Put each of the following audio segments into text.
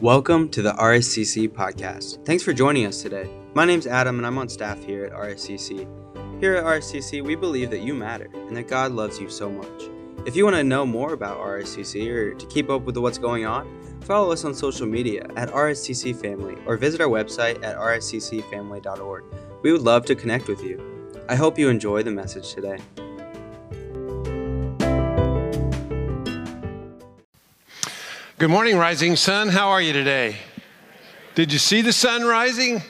Welcome to the RSCC podcast. Thanks for joining us today. My name's Adam and I'm on staff here at RSCC. Here at RSCC, we believe that you matter and that God loves you so much. If you want to know more about RSCC or to keep up with what's going on, follow us on social media at RSCC Family or visit our website at rsccfamily.org. We would love to connect with you. I hope you enjoy the message today. Good morning, rising sun. How are you today? Did you see the sun rising?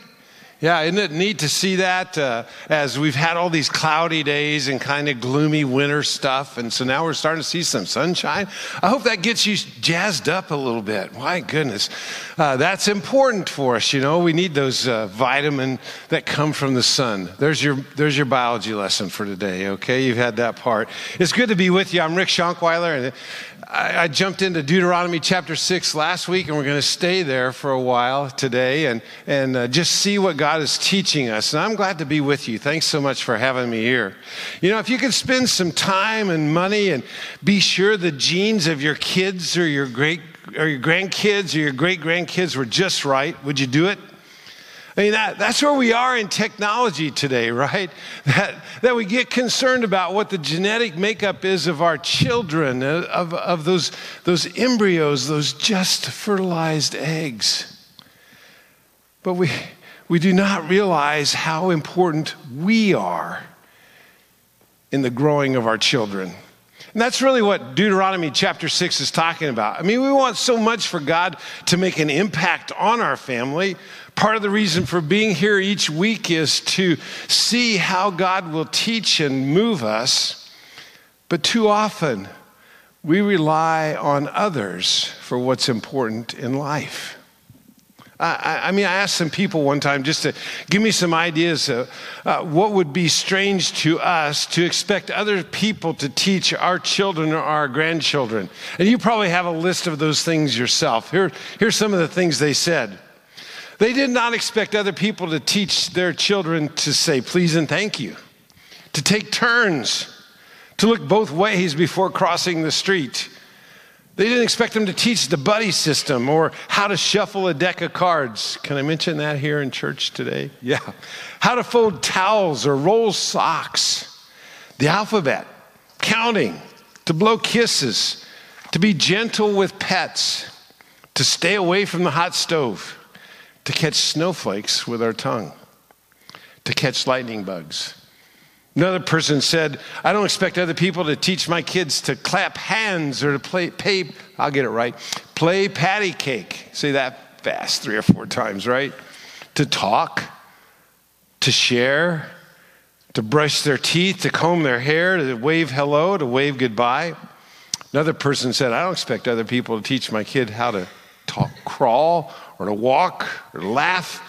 Yeah, isn't it neat to see that uh, as we've had all these cloudy days and kind of gloomy winter stuff, and so now we're starting to see some sunshine. I hope that gets you jazzed up a little bit. My goodness, uh, that's important for us. You know, we need those uh, that come from the sun. There's your there's your biology lesson for today. Okay, you've had that part. It's good to be with you. I'm Rick Schonkweiler, and I, I jumped into Deuteronomy chapter six last week, and we're going to stay there for a while today, and and uh, just see what God God is teaching us. And I'm glad to be with you. Thanks so much for having me here. You know, if you could spend some time and money and be sure the genes of your kids or your great or your grandkids or your great grandkids were just right, would you do it? I mean, that, that's where we are in technology today, right? That, that we get concerned about what the genetic makeup is of our children, uh, of, of those, those embryos, those just fertilized eggs. But we, we do not realize how important we are in the growing of our children. And that's really what Deuteronomy chapter 6 is talking about. I mean, we want so much for God to make an impact on our family. Part of the reason for being here each week is to see how God will teach and move us. But too often, we rely on others for what's important in life. I, I, mean, I asked some people one time just to give me some ideas of uh, what would be strange to us to expect other people to teach our children or our grandchildren. And you probably have a list of those things yourself. Here, here's some of the things they said. They did not expect other people to teach their children to say please and thank you, to take turns, to look both ways before crossing the street they didn't expect them to teach the buddy system or how to shuffle a deck of cards. Can I mention that here in church today? Yeah. How to fold towels or roll socks, the alphabet, counting, to blow kisses, to be gentle with pets, to stay away from the hot stove, to catch snowflakes with our tongue, to catch lightning bugs Another person said, I don't expect other people to teach my kids to clap hands or to play, pay, I'll get it right, play patty cake. Say that fast three or four times, right? To talk, to share, to brush their teeth, to comb their hair, to wave hello, to wave goodbye. Another person said, I don't expect other people to teach my kid how to talk, crawl, or to walk, or laugh,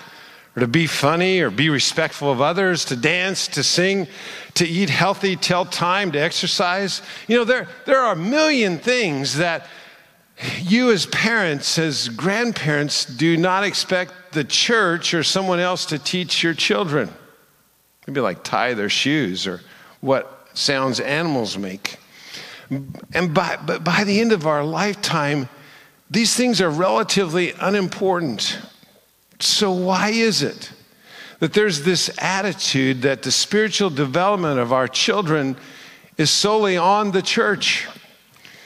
or to be funny or be respectful of others, to dance, to sing, to eat healthy, tell time, to exercise. You know, there, there are a million things that you, as parents, as grandparents, do not expect the church or someone else to teach your children. Maybe like tie their shoes or what sounds animals make. And by, but by the end of our lifetime, these things are relatively unimportant. So, why is it that there's this attitude that the spiritual development of our children is solely on the church?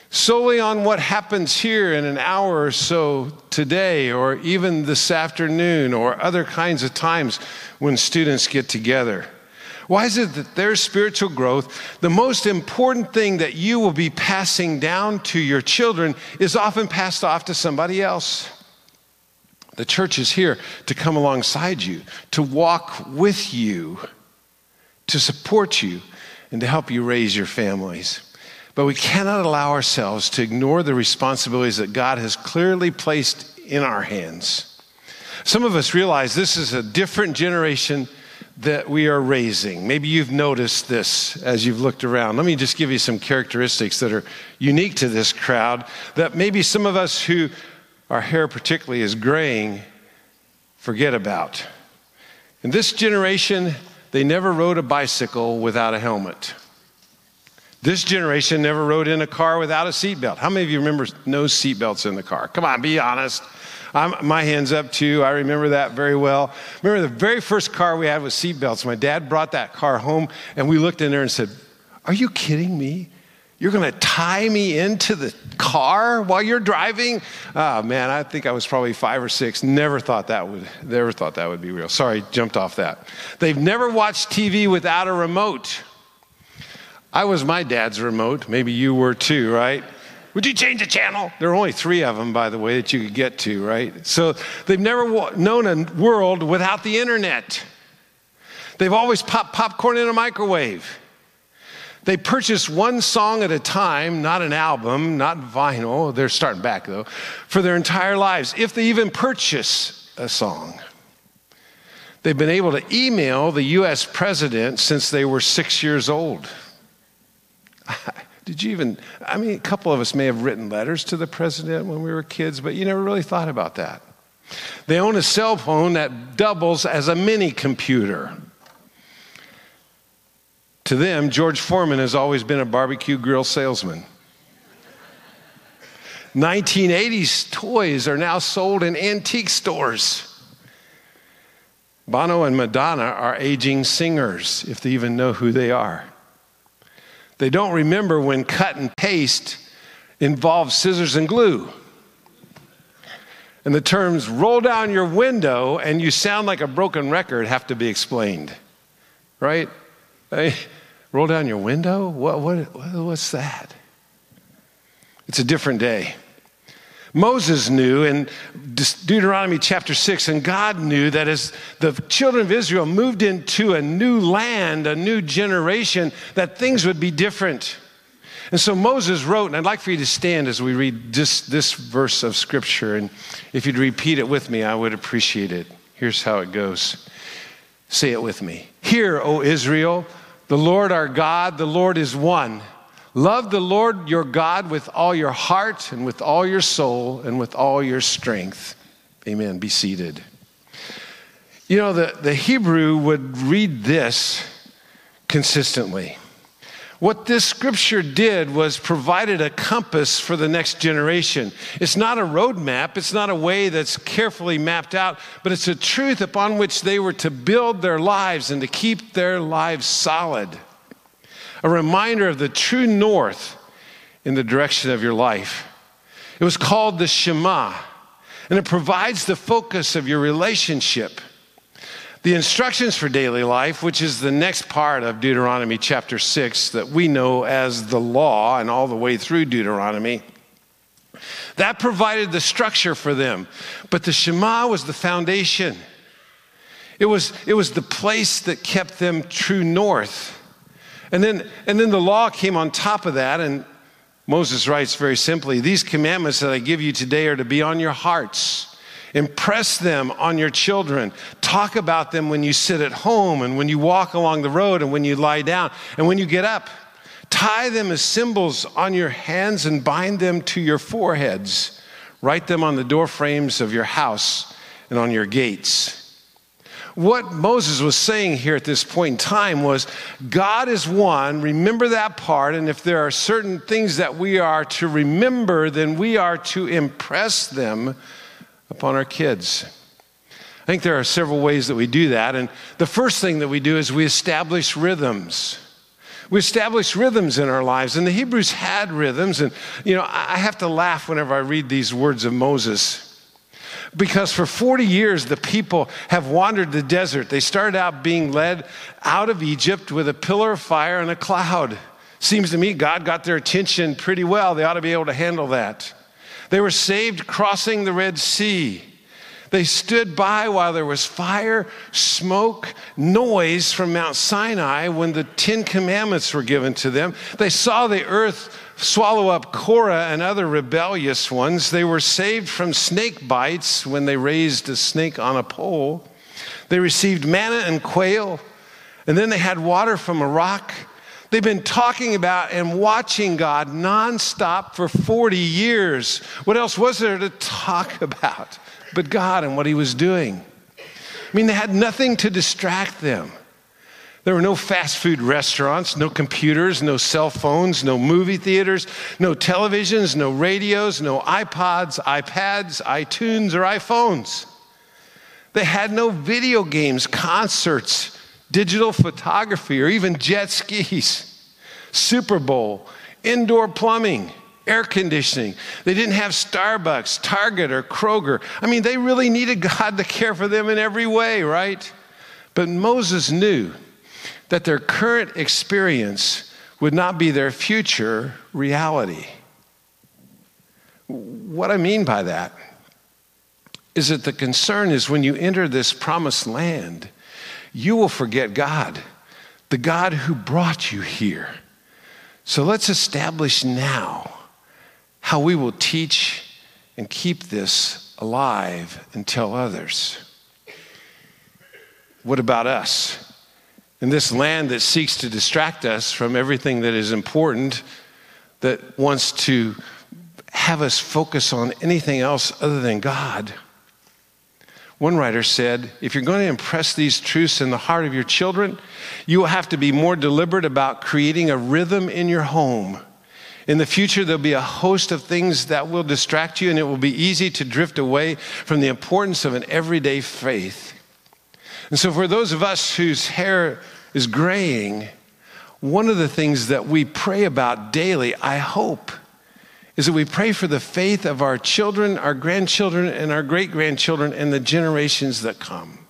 Solely on what happens here in an hour or so today, or even this afternoon, or other kinds of times when students get together. Why is it that their spiritual growth, the most important thing that you will be passing down to your children, is often passed off to somebody else? The church is here to come alongside you, to walk with you, to support you, and to help you raise your families. But we cannot allow ourselves to ignore the responsibilities that God has clearly placed in our hands. Some of us realize this is a different generation that we are raising. Maybe you've noticed this as you've looked around. Let me just give you some characteristics that are unique to this crowd that maybe some of us who our hair particularly is graying, forget about. In this generation, they never rode a bicycle without a helmet. This generation never rode in a car without a seatbelt. How many of you remember no seatbelts in the car? Come on, be honest. I'm, my hand's up too. I remember that very well. Remember the very first car we had with seatbelts. My dad brought that car home, and we looked in there and said, Are you kidding me? You're going to tie me into the car while you're driving? Oh man, I think I was probably five or six. Never thought that would, never thought that would be real. Sorry, jumped off that. They've never watched TV without a remote. I was my dad's remote. Maybe you were too, right? Would you change the channel? There are only three of them, by the way, that you could get to, right? So they've never known a world without the internet. They've always popped popcorn in a microwave. They purchase one song at a time, not an album, not vinyl. They're starting back though, for their entire lives, if they even purchase a song. They've been able to email the US president since they were six years old. Did you even, I mean, a couple of us may have written letters to the president when we were kids, but you never really thought about that. They own a cell phone that doubles as a mini computer. To them, George Foreman has always been a barbecue grill salesman. 1980s toys are now sold in antique stores. Bono and Madonna are aging singers, if they even know who they are. They don't remember when cut and paste involved scissors and glue. And the terms roll down your window and you sound like a broken record have to be explained, right? Hey, roll down your window? What, what, what's that? It's a different day. Moses knew in Deuteronomy chapter 6, and God knew that as the children of Israel moved into a new land, a new generation, that things would be different. And so Moses wrote, and I'd like for you to stand as we read this, this verse of scripture. And if you'd repeat it with me, I would appreciate it. Here's how it goes Say it with me. Hear, O Israel, the Lord our God, the Lord is one. Love the Lord your God with all your heart and with all your soul and with all your strength. Amen. Be seated. You know, the, the Hebrew would read this consistently. What this scripture did was provided a compass for the next generation. It's not a roadmap, it's not a way that's carefully mapped out, but it's a truth upon which they were to build their lives and to keep their lives solid a reminder of the true north in the direction of your life. It was called the Shema, and it provides the focus of your relationship. The instructions for daily life, which is the next part of Deuteronomy chapter 6 that we know as the law and all the way through Deuteronomy, that provided the structure for them. But the Shema was the foundation. It was, it was the place that kept them true north. And then, and then the law came on top of that, and Moses writes very simply These commandments that I give you today are to be on your hearts. Impress them on your children. Talk about them when you sit at home and when you walk along the road and when you lie down and when you get up. Tie them as symbols on your hands and bind them to your foreheads. Write them on the door frames of your house and on your gates. What Moses was saying here at this point in time was God is one, remember that part, and if there are certain things that we are to remember, then we are to impress them upon our kids. I think there are several ways that we do that, and the first thing that we do is we establish rhythms. We establish rhythms in our lives, and the Hebrews had rhythms. And, you know, I have to laugh whenever I read these words of Moses because for 40 years the people have wandered the desert. They started out being led out of Egypt with a pillar of fire and a cloud. Seems to me God got their attention pretty well. They ought to be able to handle that. They were saved crossing the Red Sea. They stood by while there was fire, smoke, noise from Mount Sinai when the Ten Commandments were given to them. They saw the earth swallow up Korah and other rebellious ones. They were saved from snake bites when they raised a snake on a pole. They received manna and quail, and then they had water from a rock. They've been talking about and watching God nonstop for 40 years. What else was there to talk about but God and what He was doing? I mean, they had nothing to distract them. There were no fast food restaurants, no computers, no cell phones, no movie theaters, no televisions, no radios, no iPods, iPads, iTunes, or iPhones. They had no video games, concerts, digital photography, or even jet skis. Super Bowl, indoor plumbing, air conditioning. They didn't have Starbucks, Target, or Kroger. I mean, they really needed God to care for them in every way, right? But Moses knew that their current experience would not be their future reality. What I mean by that is that the concern is when you enter this promised land, you will forget God, the God who brought you here. So let's establish now how we will teach and keep this alive and tell others. What about us? In this land that seeks to distract us from everything that is important, that wants to have us focus on anything else other than God. One writer said, if you're going to impress these truths in the heart of your children, you will have to be more deliberate about creating a rhythm in your home. In the future, there'll be a host of things that will distract you, and it will be easy to drift away from the importance of an everyday faith. And so, for those of us whose hair is graying, one of the things that we pray about daily, I hope, is that we pray for the faith of our children, our grandchildren, and our great grandchildren, and the generations that come.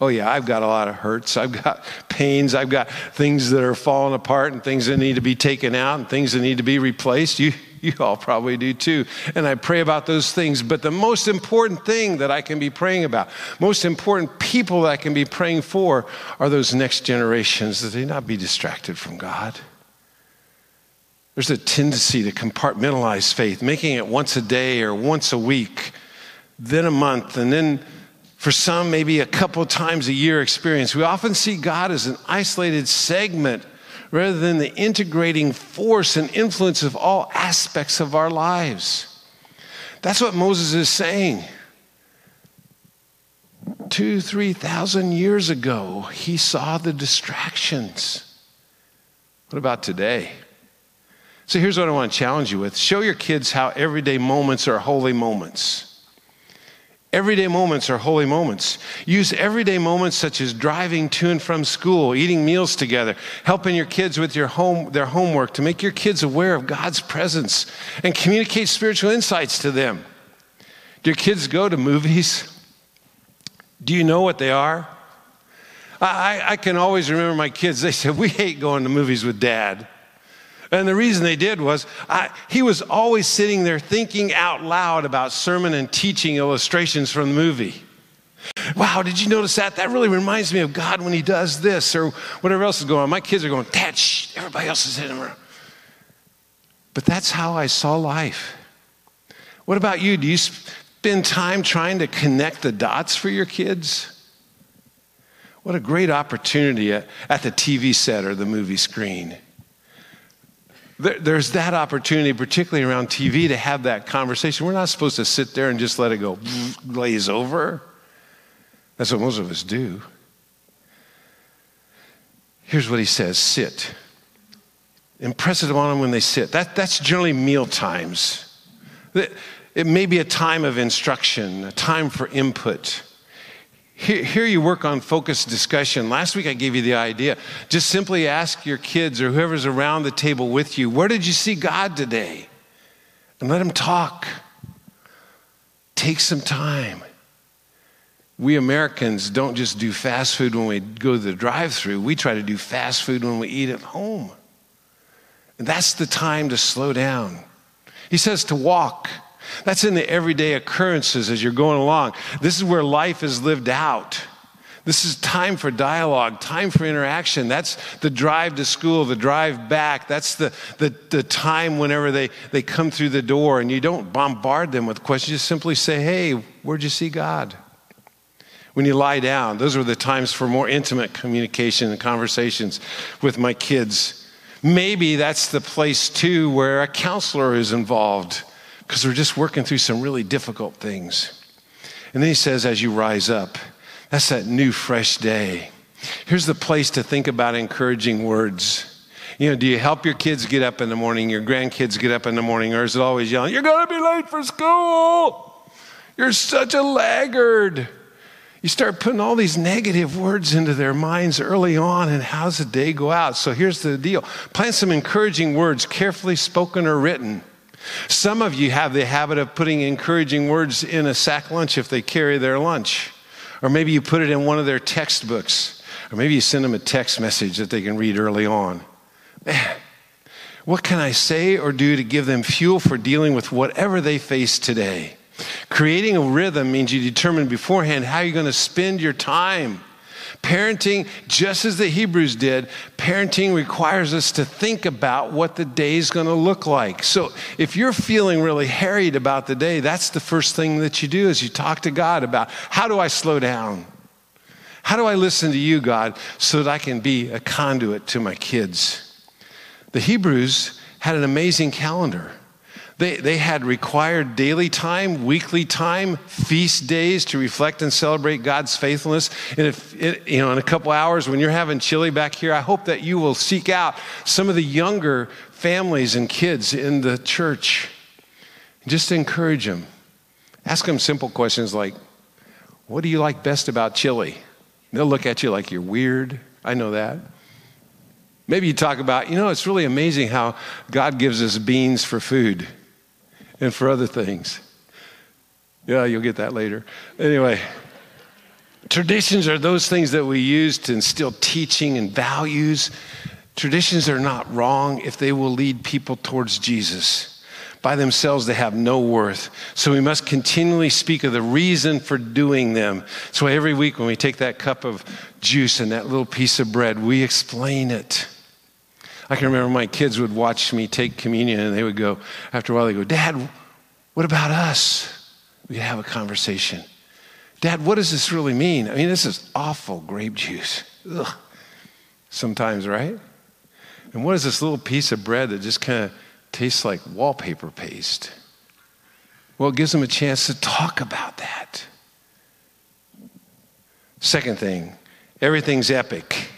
Oh, yeah, I've got a lot of hurts. I've got pains. I've got things that are falling apart and things that need to be taken out and things that need to be replaced. You, you all probably do too. And I pray about those things. But the most important thing that I can be praying about, most important people that I can be praying for, are those next generations that they not be distracted from God. There's a tendency to compartmentalize faith, making it once a day or once a week, then a month, and then for some, maybe a couple times a year experience. We often see God as an isolated segment rather than the integrating force and influence of all aspects of our lives. That's what Moses is saying. Two, three thousand years ago, he saw the distractions. What about today? So here's what I want to challenge you with show your kids how everyday moments are holy moments. Everyday moments are holy moments. Use everyday moments such as driving to and from school, eating meals together, helping your kids with your home, their homework to make your kids aware of God's presence and communicate spiritual insights to them. Do your kids go to movies? Do you know what they are? I, I can always remember my kids, they said, We hate going to movies with dad. And the reason they did was I, he was always sitting there thinking out loud about sermon and teaching illustrations from the movie. Wow, did you notice that? That really reminds me of God when he does this or whatever else is going on. My kids are going, Dad, shh, everybody else is in around. But that's how I saw life. What about you? Do you spend time trying to connect the dots for your kids? What a great opportunity at the TV set or the movie screen there's that opportunity, particularly around TV, to have that conversation. We're not supposed to sit there and just let it go glaze over. That's what most of us do. Here's what he says sit. Impress it upon them when they sit. That, that's generally meal times. It may be a time of instruction, a time for input. Here, here, you work on focused discussion. Last week I gave you the idea. Just simply ask your kids or whoever's around the table with you, where did you see God today? And let them talk. Take some time. We Americans don't just do fast food when we go to the drive through, we try to do fast food when we eat at home. And that's the time to slow down. He says to walk. That's in the everyday occurrences as you're going along. This is where life is lived out. This is time for dialogue, time for interaction. That's the drive to school, the drive back. That's the, the, the time whenever they, they come through the door and you don't bombard them with questions. You simply say, Hey, where'd you see God? When you lie down, those are the times for more intimate communication and conversations with my kids. Maybe that's the place too where a counselor is involved because we're just working through some really difficult things. And then he says, as you rise up, that's that new, fresh day. Here's the place to think about encouraging words. You know, do you help your kids get up in the morning, your grandkids get up in the morning, or is it always yelling, You're going to be late for school? You're such a laggard. You start putting all these negative words into their minds early on, and how's the day go out? So here's the deal plant some encouraging words, carefully spoken or written. Some of you have the habit of putting encouraging words in a sack lunch if they carry their lunch. Or maybe you put it in one of their textbooks. Or maybe you send them a text message that they can read early on. Man, what can I say or do to give them fuel for dealing with whatever they face today? Creating a rhythm means you determine beforehand how you're going to spend your time. Parenting, just as the Hebrews did, parenting requires us to think about what the day is going to look like. So if you're feeling really harried about the day, that's the first thing that you do is you talk to God about how do I slow down? How do I listen to you, God, so that I can be a conduit to my kids? The Hebrews had an amazing calendar. They, they had required daily time, weekly time, feast days to reflect and celebrate God's faithfulness. And if, it, you know, in a couple hours when you're having chili back here, I hope that you will seek out some of the younger families and kids in the church. Just encourage them. Ask them simple questions like, What do you like best about chili? They'll look at you like you're weird. I know that. Maybe you talk about, you know, it's really amazing how God gives us beans for food and for other things. Yeah, you'll get that later. Anyway, traditions are those things that we use to instill teaching and values. Traditions are not wrong if they will lead people towards Jesus. By themselves, they have no worth. So we must continually speak of the reason for doing them. So every week when we take that cup of juice and that little piece of bread, we explain it. I can remember my kids would watch me take communion and they would go, after a while, they go, Dad, what about us? We'd have a conversation. Dad, what does this really mean? I mean, this is awful grape juice. Ugh. Sometimes, right? And what is this little piece of bread that just kind of tastes like wallpaper paste? Well, it gives them a chance to talk about that. Second thing, everything's epic.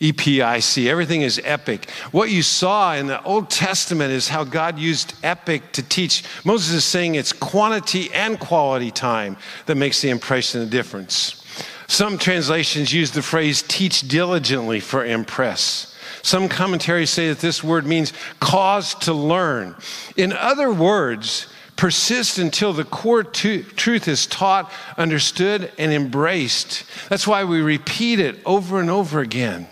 EPIC. Everything is epic. What you saw in the Old Testament is how God used epic to teach. Moses is saying it's quantity and quality time that makes the impression the difference. Some translations use the phrase teach diligently for impress. Some commentaries say that this word means cause to learn. In other words, persist until the core t- truth is taught, understood, and embraced. That's why we repeat it over and over again.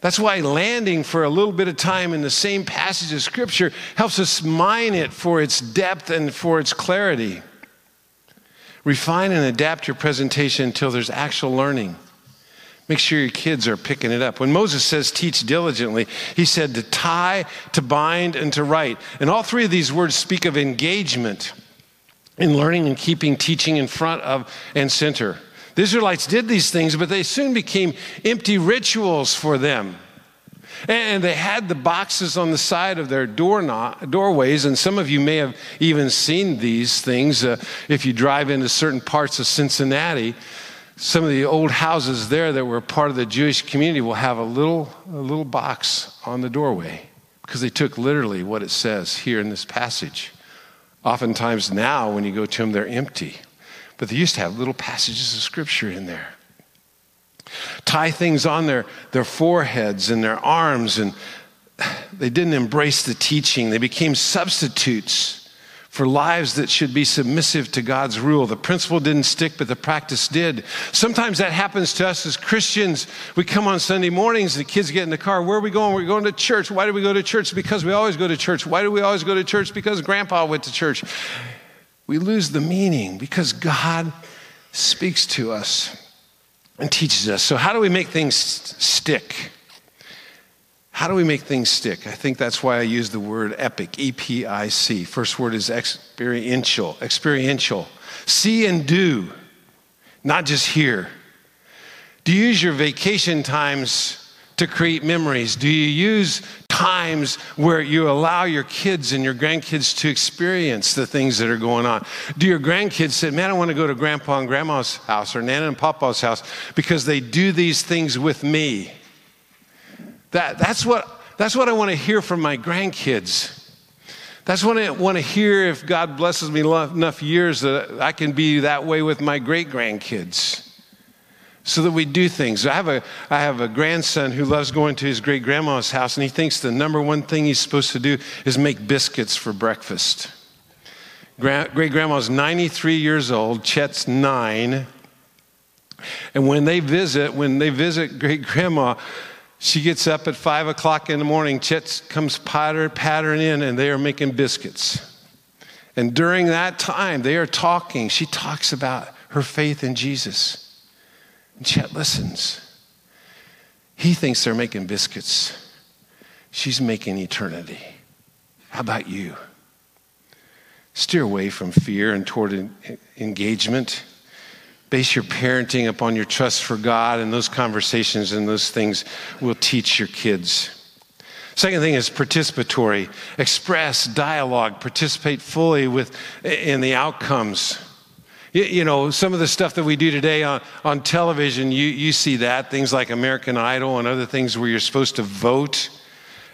That's why landing for a little bit of time in the same passage of Scripture helps us mine it for its depth and for its clarity. Refine and adapt your presentation until there's actual learning. Make sure your kids are picking it up. When Moses says teach diligently, he said to tie, to bind, and to write. And all three of these words speak of engagement in learning and keeping teaching in front of and center. The Israelites did these things, but they soon became empty rituals for them. And they had the boxes on the side of their door doorways, and some of you may have even seen these things uh, if you drive into certain parts of Cincinnati. Some of the old houses there that were part of the Jewish community will have a little, a little box on the doorway because they took literally what it says here in this passage. Oftentimes now, when you go to them, they're empty. But they used to have little passages of scripture in there. Tie things on their, their foreheads and their arms, and they didn't embrace the teaching. They became substitutes for lives that should be submissive to God's rule. The principle didn't stick, but the practice did. Sometimes that happens to us as Christians. We come on Sunday mornings, the kids get in the car. Where are we going? We're going to church. Why do we go to church? Because we always go to church. Why do we always go to church? Because grandpa went to church we lose the meaning because God speaks to us and teaches us. So, how do we make things stick? How do we make things stick? I think that's why I use the word epic, E P I C. First word is experiential, experiential. See and do, not just hear. Do you use your vacation times to create memories? Do you use times where you allow your kids and your grandkids to experience the things that are going on? Do your grandkids say, Man, I want to go to grandpa and grandma's house or Nana and Papa's house because they do these things with me? That, that's, what, that's what I want to hear from my grandkids. That's what I want to hear if God blesses me enough years that I can be that way with my great grandkids so that we do things. I have a, I have a grandson who loves going to his great grandma's house, and he thinks the number one thing he's supposed to do is make biscuits for breakfast. Great grandma's 93 years old, Chet's nine. And when they visit, when they visit great grandma, she gets up at five o'clock in the morning. Chet comes patter, pattering in, and they are making biscuits. And during that time, they are talking. She talks about her faith in Jesus. And Chet listens. He thinks they're making biscuits. She's making eternity. How about you? Steer away from fear and toward engagement. Base your parenting upon your trust for God, and those conversations and those things will teach your kids. Second thing is participatory. Express, dialogue, participate fully with in the outcomes. You know, some of the stuff that we do today on, on television, you, you see that, things like American Idol and other things where you're supposed to vote.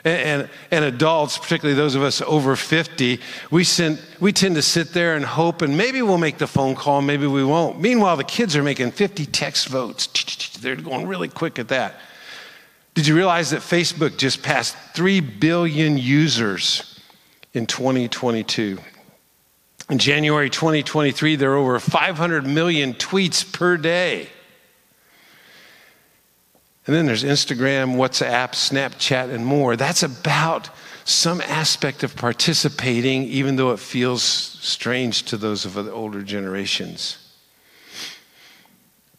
And, and, and, adults, particularly those of us over 50, we, send, we tend to sit there and hope, and maybe we'll make the phone call, maybe we won't. Meanwhile, the kids are making 50 text votes. They're going really quick at that. Did you realize that Facebook just passed 3 billion users in 2022? In January 2023, there are over 500 million tweets per day. And then there's Instagram, WhatsApp, Snapchat, and more. That's about some aspect of participating, even though it feels strange to those of the older generations.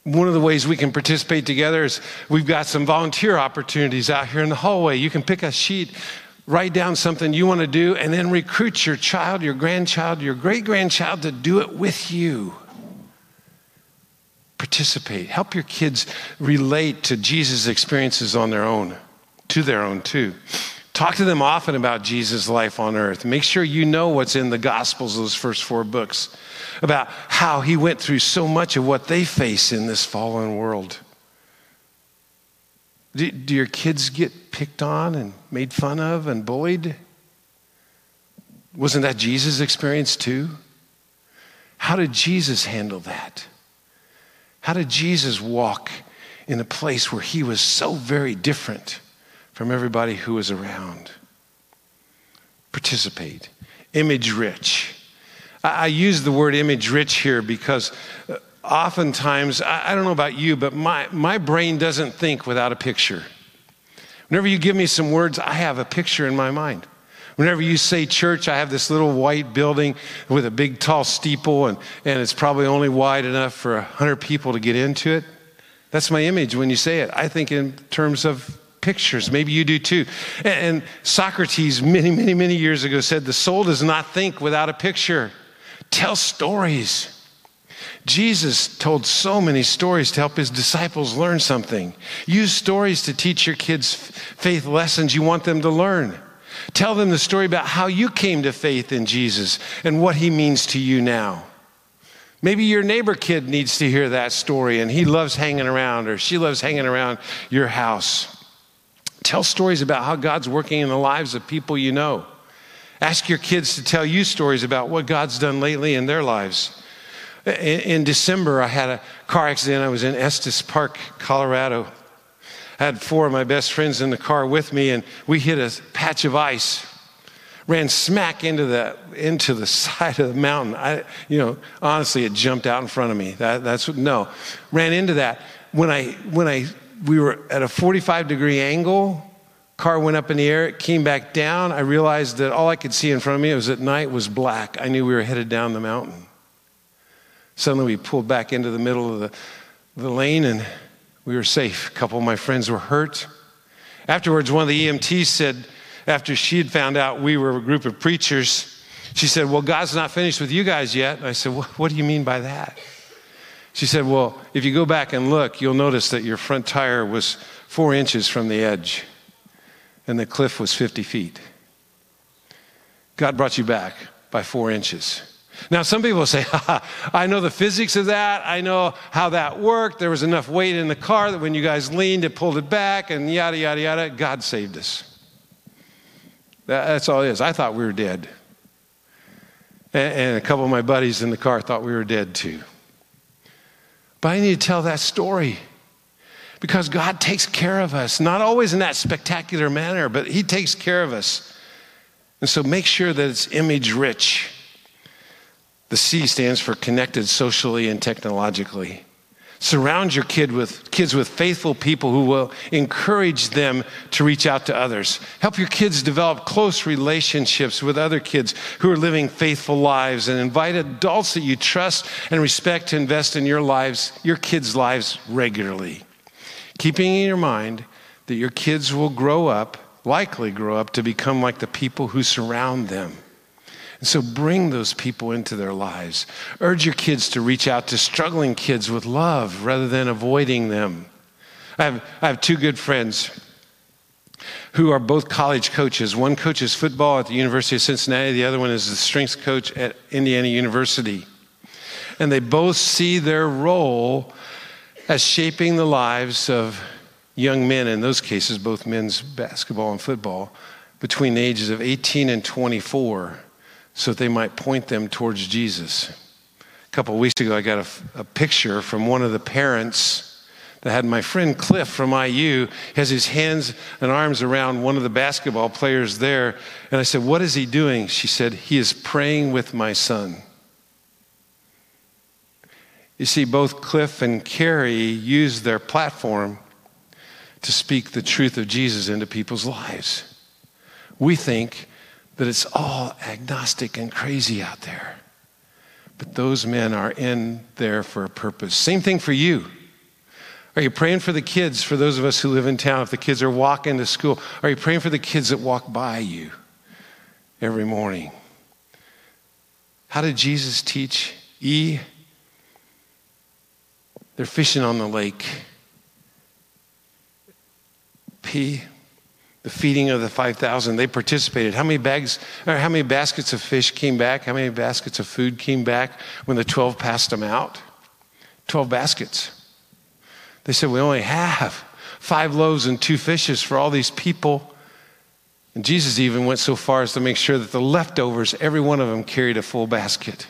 One of the ways we can participate together is we've got some volunteer opportunities out here in the hallway. You can pick a sheet write down something you want to do, and then recruit your child, your grandchild, your great grandchild to do it with you. Participate. Help your kids relate to Jesus' experiences on their own, to their own too. Talk to them often about Jesus' life on earth. Make sure you know what's in the Gospels, those first four books, about how he went through so much of what they face in this fallen world. Do, do your kids get picked on and made fun of and bullied? Wasn't that Jesus' experience too? How did Jesus handle that? How did Jesus walk in a place where he was so very different from everybody who was around? Participate. Image rich. I use the word image rich here because uh, oftentimes, I, I don't know about you, but my, my brain doesn't think without a picture. Whenever you give me some words, I have a picture in my mind. Whenever you say church, I have this little white building with a big tall steeple, and, and it's probably only wide enough for 100 people to get into it. That's my image when you say it. I think in terms of pictures. Maybe you do too. And, and Socrates, many, many, many years ago, said the soul does not think without a picture. Tell stories. Jesus told so many stories to help his disciples learn something. Use stories to teach your kids faith lessons you want them to learn. Tell them the story about how you came to faith in Jesus and what he means to you now. Maybe your neighbor kid needs to hear that story and he loves hanging around or she loves hanging around your house. Tell stories about how God's working in the lives of people you know. Ask your kids to tell you stories about what God's done lately in their lives. In, December, I had a car accident. I was in Estes Park, Colorado. I had four of my best friends in the car with me, and we hit a patch of ice. Ran smack into the into the side of the mountain. I, you know, honestly, it jumped out in front of me. That, that's no. Ran into that when I when I we were at a 45 degree angle. Car went up in the air. It came back down. I realized that all I could see in front of me, it was at night, was black. I knew we were headed down the mountain. Suddenly we pulled back into the middle of the, the lane and we were safe. A couple of my friends were hurt. Afterwards, one of the EMTs said, after she had found out we were a group of preachers, she said, Well, God's not finished with you guys yet. I said, What do you mean by that? She said, Well, if you go back and look, you'll notice that your front tire was four inches from the edge, and the cliff was 50 feet. God brought you back by four inches. Now, some people say, I know the physics of that. I know how that worked. There was enough weight in the car that when you guys leaned, it pulled it back, and yada, yada, yada. God saved us. That's all it is. I thought we were dead. And a couple of my buddies in the car thought we were dead too. But I need to tell that story because God takes care of us, not always in that spectacular manner, but He takes care of us. And so make sure that it's image rich. The C stands for connected socially and technologically. Surround your kid with kids with faithful people who will encourage them to reach out to others. Help your kids develop close relationships with other kids who are living faithful lives and invite adults that you trust and respect to invest in your lives, your kids' lives regularly. Keeping in your mind that your kids will grow up, likely grow up to become like the people who surround them. And so bring those people into their lives. Urge your kids to reach out to struggling kids with love rather than avoiding them. I have, I have two good friends who are both college coaches. One coaches football at the University of Cincinnati, the other one is the strength coach at Indiana University. And they both see their role as shaping the lives of young men, in those cases, both men's basketball and football, between the ages of 18 and 24 so that they might point them towards Jesus. A couple weeks ago, I got a, a picture from one of the parents that had my friend Cliff from IU. Has his hands and arms around one of the basketball players there. And I said, What is he doing? She said, He is praying with my son. You see, both Cliff and Carrie used their platform to speak the truth of Jesus into people's lives. We think that it's all agnostic and crazy out there. But those men are in there for a purpose. Same thing for you. Are you praying for the kids, for those of us who live in town, if the kids are walking to school? Are you praying for the kids that walk by you every morning? How did Jesus teach? E, they're fishing on the lake. P, the feeding of the 5,000, they participated. How many bags, or how many baskets of fish came back? How many baskets of food came back when the 12 passed them out? 12 baskets. They said, We only have five loaves and two fishes for all these people. And Jesus even went so far as to make sure that the leftovers, every one of them carried a full basket.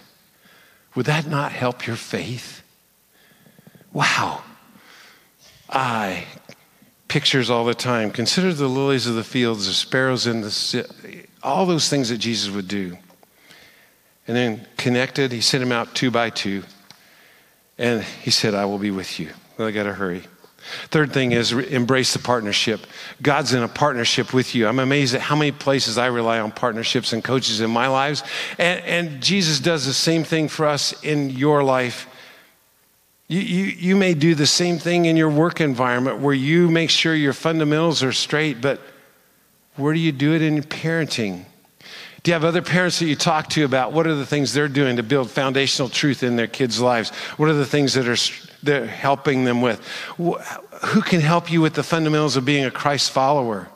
Would that not help your faith? Wow. I pictures all the time. Consider the lilies of the fields, the sparrows in the all those things that Jesus would do. And then connected, he sent him out two by two. And he said, I will be with you. Well, I got to hurry. Third thing is embrace the partnership. God's in a partnership with you. I'm amazed at how many places I rely on partnerships and coaches in my lives. And, and Jesus does the same thing for us in your life you, you, you may do the same thing in your work environment where you make sure your fundamentals are straight, but where do you do it in parenting? Do you have other parents that you talk to about what are the things they're doing to build foundational truth in their kids' lives? What are the things that are they're helping them with? Who can help you with the fundamentals of being a Christ follower?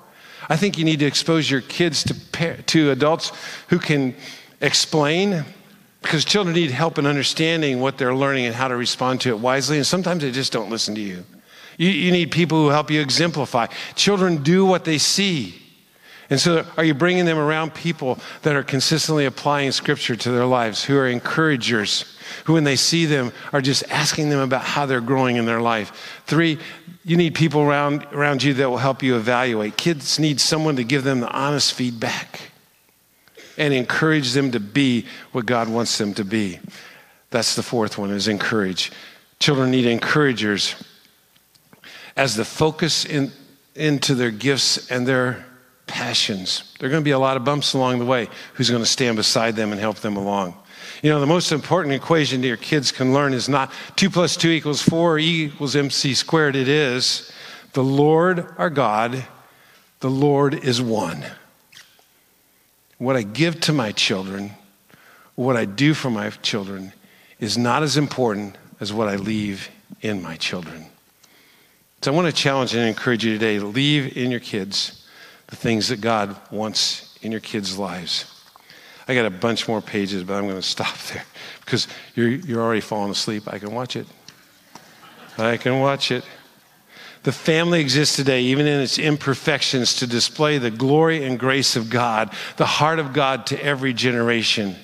I think you need to expose your kids to, to adults who can explain because children need help in understanding what they're learning and how to respond to it wisely, and sometimes they just don't listen to you. You, you need people who help you exemplify. Children do what they see. And so, are you bringing them around people that are consistently applying scripture to their lives, who are encouragers, who, when they see them, are just asking them about how they're growing in their life? Three, you need people around, around you that will help you evaluate. Kids need someone to give them the honest feedback and encourage them to be what God wants them to be. That's the fourth one is encourage. Children need encouragers as the focus in, into their gifts and their passions. There are going to be a lot of bumps along the way. Who's going to stand beside them and help them along? You know, the most important equation that your kids can learn is not 2 plus 2 equals 4 E equals MC squared. It is the Lord our God, the Lord is one what I give to my children, what I do for my children, is not as important as what I leave in my children. So I want to challenge and encourage you today to leave in your kids the things that God wants in your kids' lives. I got a bunch more pages, but I'm going to stop there because you're, you're already falling asleep. I can watch it. I can watch it. The family exists today, even in its imperfections, to display the glory and grace of God, the heart of God to every generation.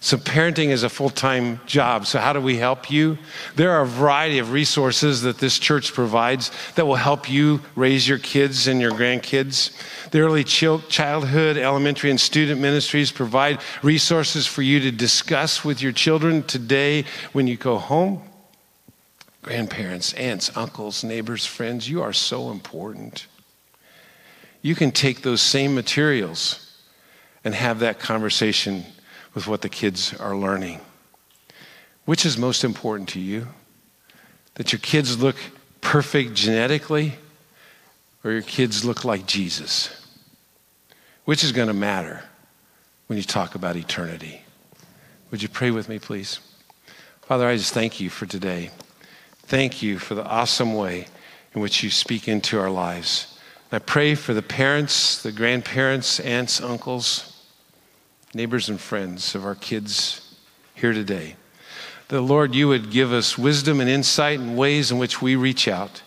So, parenting is a full time job. So, how do we help you? There are a variety of resources that this church provides that will help you raise your kids and your grandkids. The early childhood, elementary, and student ministries provide resources for you to discuss with your children today when you go home. Grandparents, aunts, uncles, neighbors, friends, you are so important. You can take those same materials and have that conversation with what the kids are learning. Which is most important to you? That your kids look perfect genetically or your kids look like Jesus? Which is going to matter when you talk about eternity? Would you pray with me, please? Father, I just thank you for today. Thank you for the awesome way in which you speak into our lives. I pray for the parents, the grandparents, aunts, uncles, neighbors and friends of our kids here today. The Lord, you would give us wisdom and insight and ways in which we reach out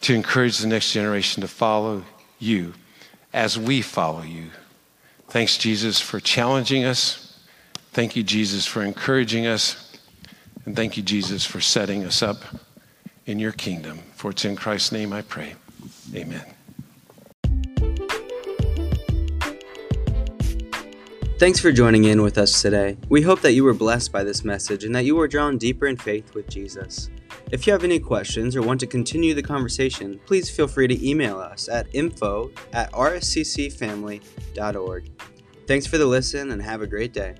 to encourage the next generation to follow you as we follow you. Thanks, Jesus, for challenging us. Thank you, Jesus, for encouraging us. And thank you, Jesus, for setting us up in your kingdom. For it's in Christ's name I pray. Amen. Thanks for joining in with us today. We hope that you were blessed by this message and that you were drawn deeper in faith with Jesus. If you have any questions or want to continue the conversation, please feel free to email us at info at rsccfamily.org. Thanks for the listen and have a great day.